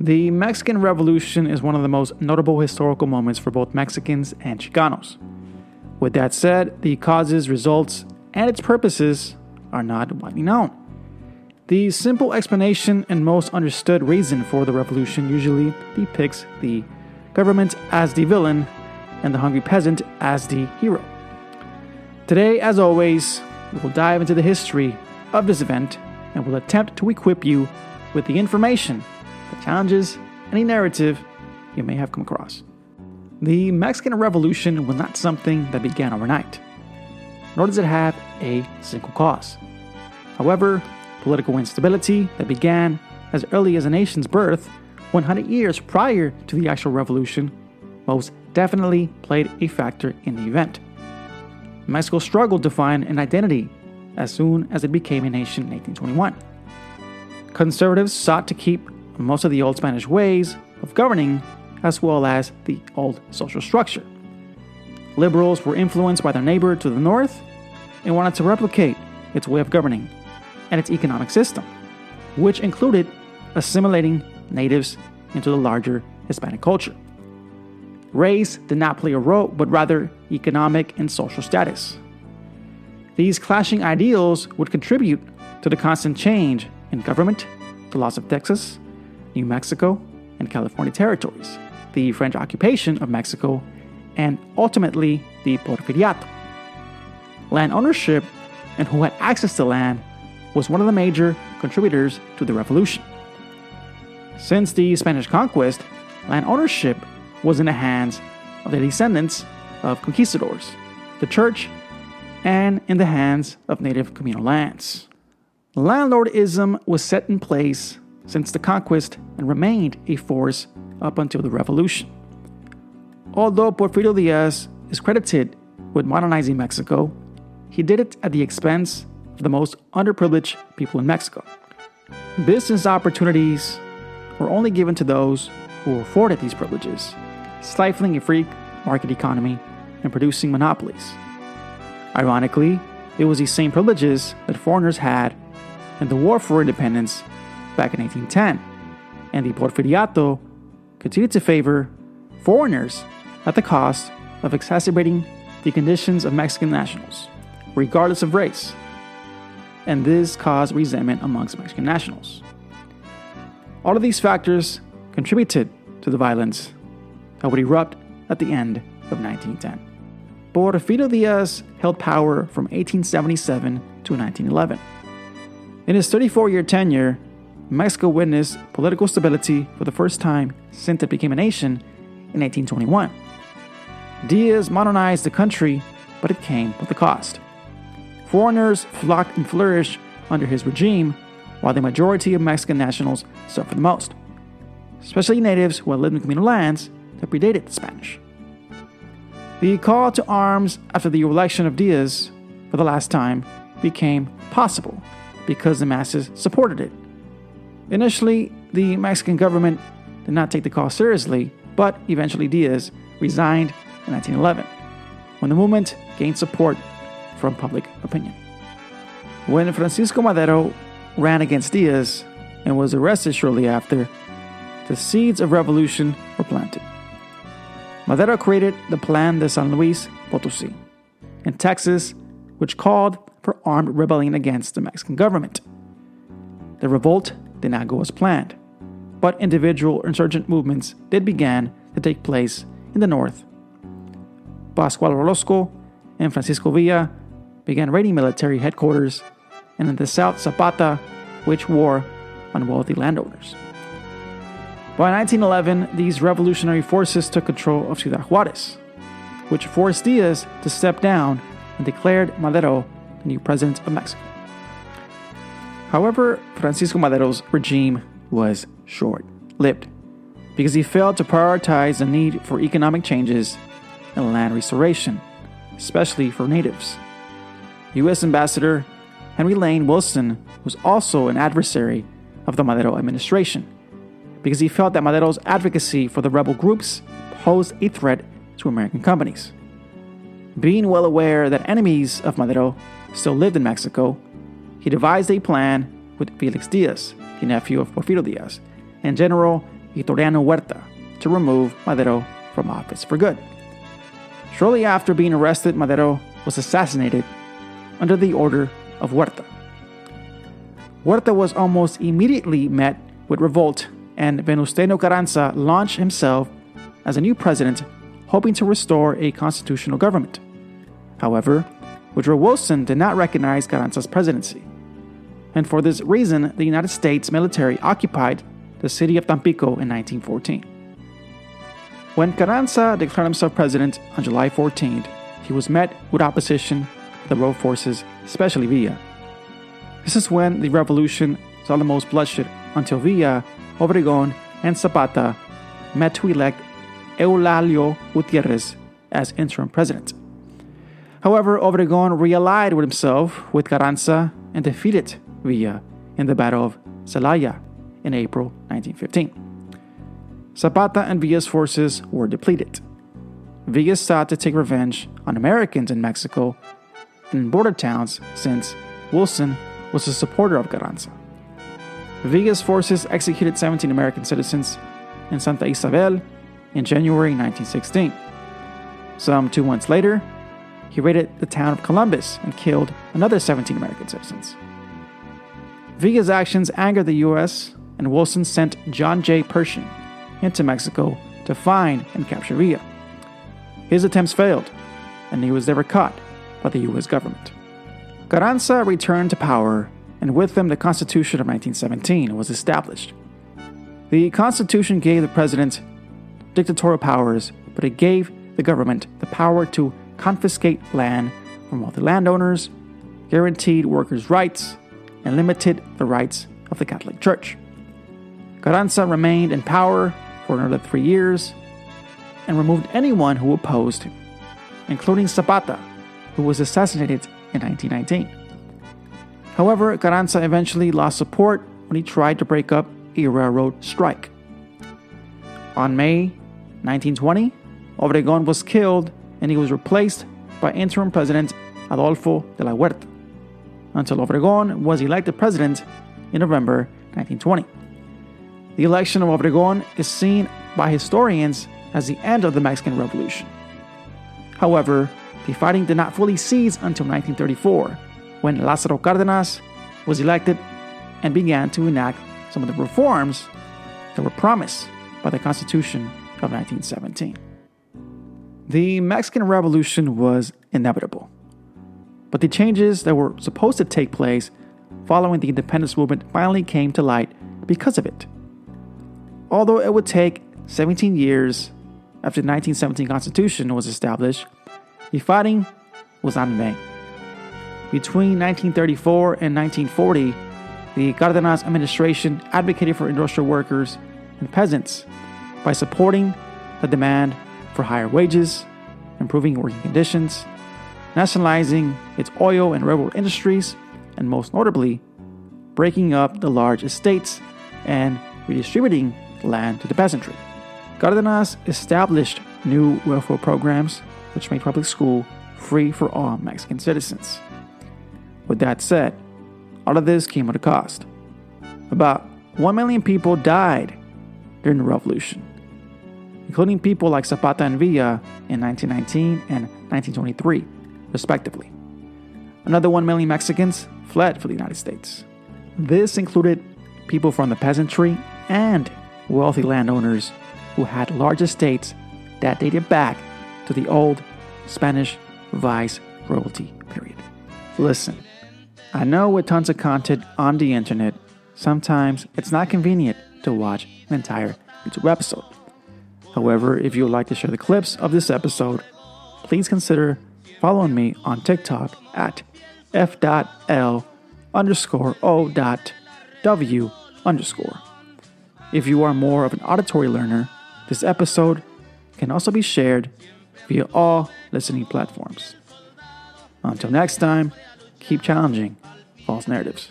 The Mexican Revolution is one of the most notable historical moments for both Mexicans and Chicanos. With that said, the causes, results, and its purposes are not widely known. The simple explanation and most understood reason for the revolution usually depicts the government as the villain and the hungry peasant as the hero. Today, as always, we will dive into the history of this event and will attempt to equip you with the information that challenges any narrative you may have come across. The Mexican Revolution was not something that began overnight, nor does it have a single cause. However, political instability that began as early as the nation's birth 100 years prior to the actual revolution most definitely played a factor in the event. Mexico struggled to find an identity as soon as it became a nation in 1821. Conservatives sought to keep most of the old Spanish ways of governing as well as the old social structure. Liberals were influenced by their neighbor to the north and wanted to replicate its way of governing and its economic system, which included assimilating natives into the larger Hispanic culture. Race did not play a role, but rather economic and social status. These clashing ideals would contribute to the constant change in government, the loss of Texas, New Mexico, and California territories, the French occupation of Mexico, and ultimately the Porfiriato. Land ownership and who had access to land was one of the major contributors to the revolution. Since the Spanish conquest, land ownership was in the hands of the descendants of conquistadors, the church, and in the hands of native communal lands. Landlordism was set in place since the conquest and remained a force up until the revolution. Although Porfirio Diaz is credited with modernizing Mexico, he did it at the expense of the most underprivileged people in Mexico. Business opportunities were only given to those who were afforded these privileges, stifling a free market economy and producing monopolies. Ironically, it was these same privileges that foreigners had in the War for Independence back in 1810, and the Porfiriato continued to favor foreigners at the cost of exacerbating the conditions of Mexican nationals, regardless of race, and this caused resentment amongst Mexican nationals. All of these factors contributed to the violence that would erupt at the end of 1910. Porfirio Diaz held power from 1877 to 1911. In his 34 year tenure, Mexico witnessed political stability for the first time since it became a nation in 1821. Diaz modernized the country, but it came with a cost. Foreigners flocked and flourished under his regime, while the majority of Mexican nationals suffered the most, especially natives who had lived in communal lands that predated the Spanish. The call to arms after the election of Diaz for the last time became possible because the masses supported it. Initially, the Mexican government did not take the call seriously, but eventually Diaz resigned in 1911 when the movement gained support from public opinion. When Francisco Madero ran against Diaz and was arrested shortly after, the seeds of revolution were planted. Madero created the Plan de San Luis Potosí in Texas, which called for armed rebellion against the Mexican government. The revolt did not go as planned, but individual insurgent movements did begin to take place in the north. Pascual Orozco and Francisco Villa began raiding military headquarters, and in the south, Zapata waged war on wealthy landowners. By 1911, these revolutionary forces took control of Ciudad Juarez, which forced Diaz to step down and declared Madero the new president of Mexico. However, Francisco Madero's regime was short lived because he failed to prioritize the need for economic changes and land restoration, especially for natives. U.S. Ambassador Henry Lane Wilson was also an adversary of the Madero administration because he felt that Madero's advocacy for the rebel groups posed a threat to American companies. Being well aware that enemies of Madero still lived in Mexico, he devised a plan with Felix Diaz, the nephew of Porfirio Diaz, and General Victoriano Huerta to remove Madero from office for good. Shortly after being arrested, Madero was assassinated under the order of Huerta. Huerta was almost immediately met with revolt, and Venustiano Carranza launched himself as a new president, hoping to restore a constitutional government. However, Woodrow Wilson did not recognize Carranza's presidency. And for this reason, the United States military occupied the city of Tampico in 1914. When Carranza declared himself president on July 14th, he was met with opposition from the rebel forces, especially Villa. This is when the revolution saw the most bloodshed until Villa, Obregón, and Zapata met to elect Eulalio Gutierrez as interim president. However, Obregón reallied with himself with Carranza and defeated Villa uh, in the Battle of Celaya in April 1915. Zapata and Villa's forces were depleted. Villa sought to take revenge on Americans in Mexico and in border towns since Wilson was a supporter of Carranza. Villa's forces executed 17 American citizens in Santa Isabel in January 1916. Some two months later, he raided the town of Columbus and killed another 17 American citizens. Villa's actions angered the U.S., and Wilson sent John J. Pershing into Mexico to find and capture Villa. His attempts failed, and he was never caught by the U.S. government. Carranza returned to power, and with him the Constitution of 1917 was established. The Constitution gave the president dictatorial powers, but it gave the government the power to confiscate land from wealthy landowners, guaranteed workers' rights, and limited the rights of the Catholic Church. Carranza remained in power for another three years and removed anyone who opposed him, including Zapata, who was assassinated in 1919. However, Carranza eventually lost support when he tried to break up a railroad strike. On May 1920, Obregón was killed and he was replaced by interim President Adolfo de la Huerta until Obregón was elected president in November 1920. The election of Obregón is seen by historians as the end of the Mexican Revolution. However, the fighting did not fully cease until 1934, when Lázaro Cárdenas was elected and began to enact some of the reforms that were promised by the Constitution of 1917. The Mexican Revolution was inevitable, but the changes that were supposed to take place following the independence movement finally came to light because of it. Although it would take 17 years after the 1917 Constitution was established, the fighting was not in vain. Between 1934 and 1940, the Cardenas administration advocated for industrial workers and peasants by supporting the demand for higher wages, improving working conditions, nationalizing its oil and railroad industries, and most notably, breaking up the large estates and redistributing land to the peasantry. Cardenas established new welfare programs which made public school free for all Mexican citizens. With that said, all of this came at a cost. About 1 million people died during the revolution, including people like Zapata and Villa in 1919 and 1923, respectively. Another 1 million Mexicans fled for the United States. This included people from the peasantry and wealthy landowners who had large estates that dated back to the old Spanish vice royalty period. Listen, I know with tons of content on the internet, sometimes it's not convenient to watch an entire YouTube episode. However, if you would like to share the clips of this episode, please consider following me on TikTok at f.l underscore o dot w underscore. If you are more of an auditory learner, this episode can also be shared via all listening platforms. Until next time, keep challenging false narratives.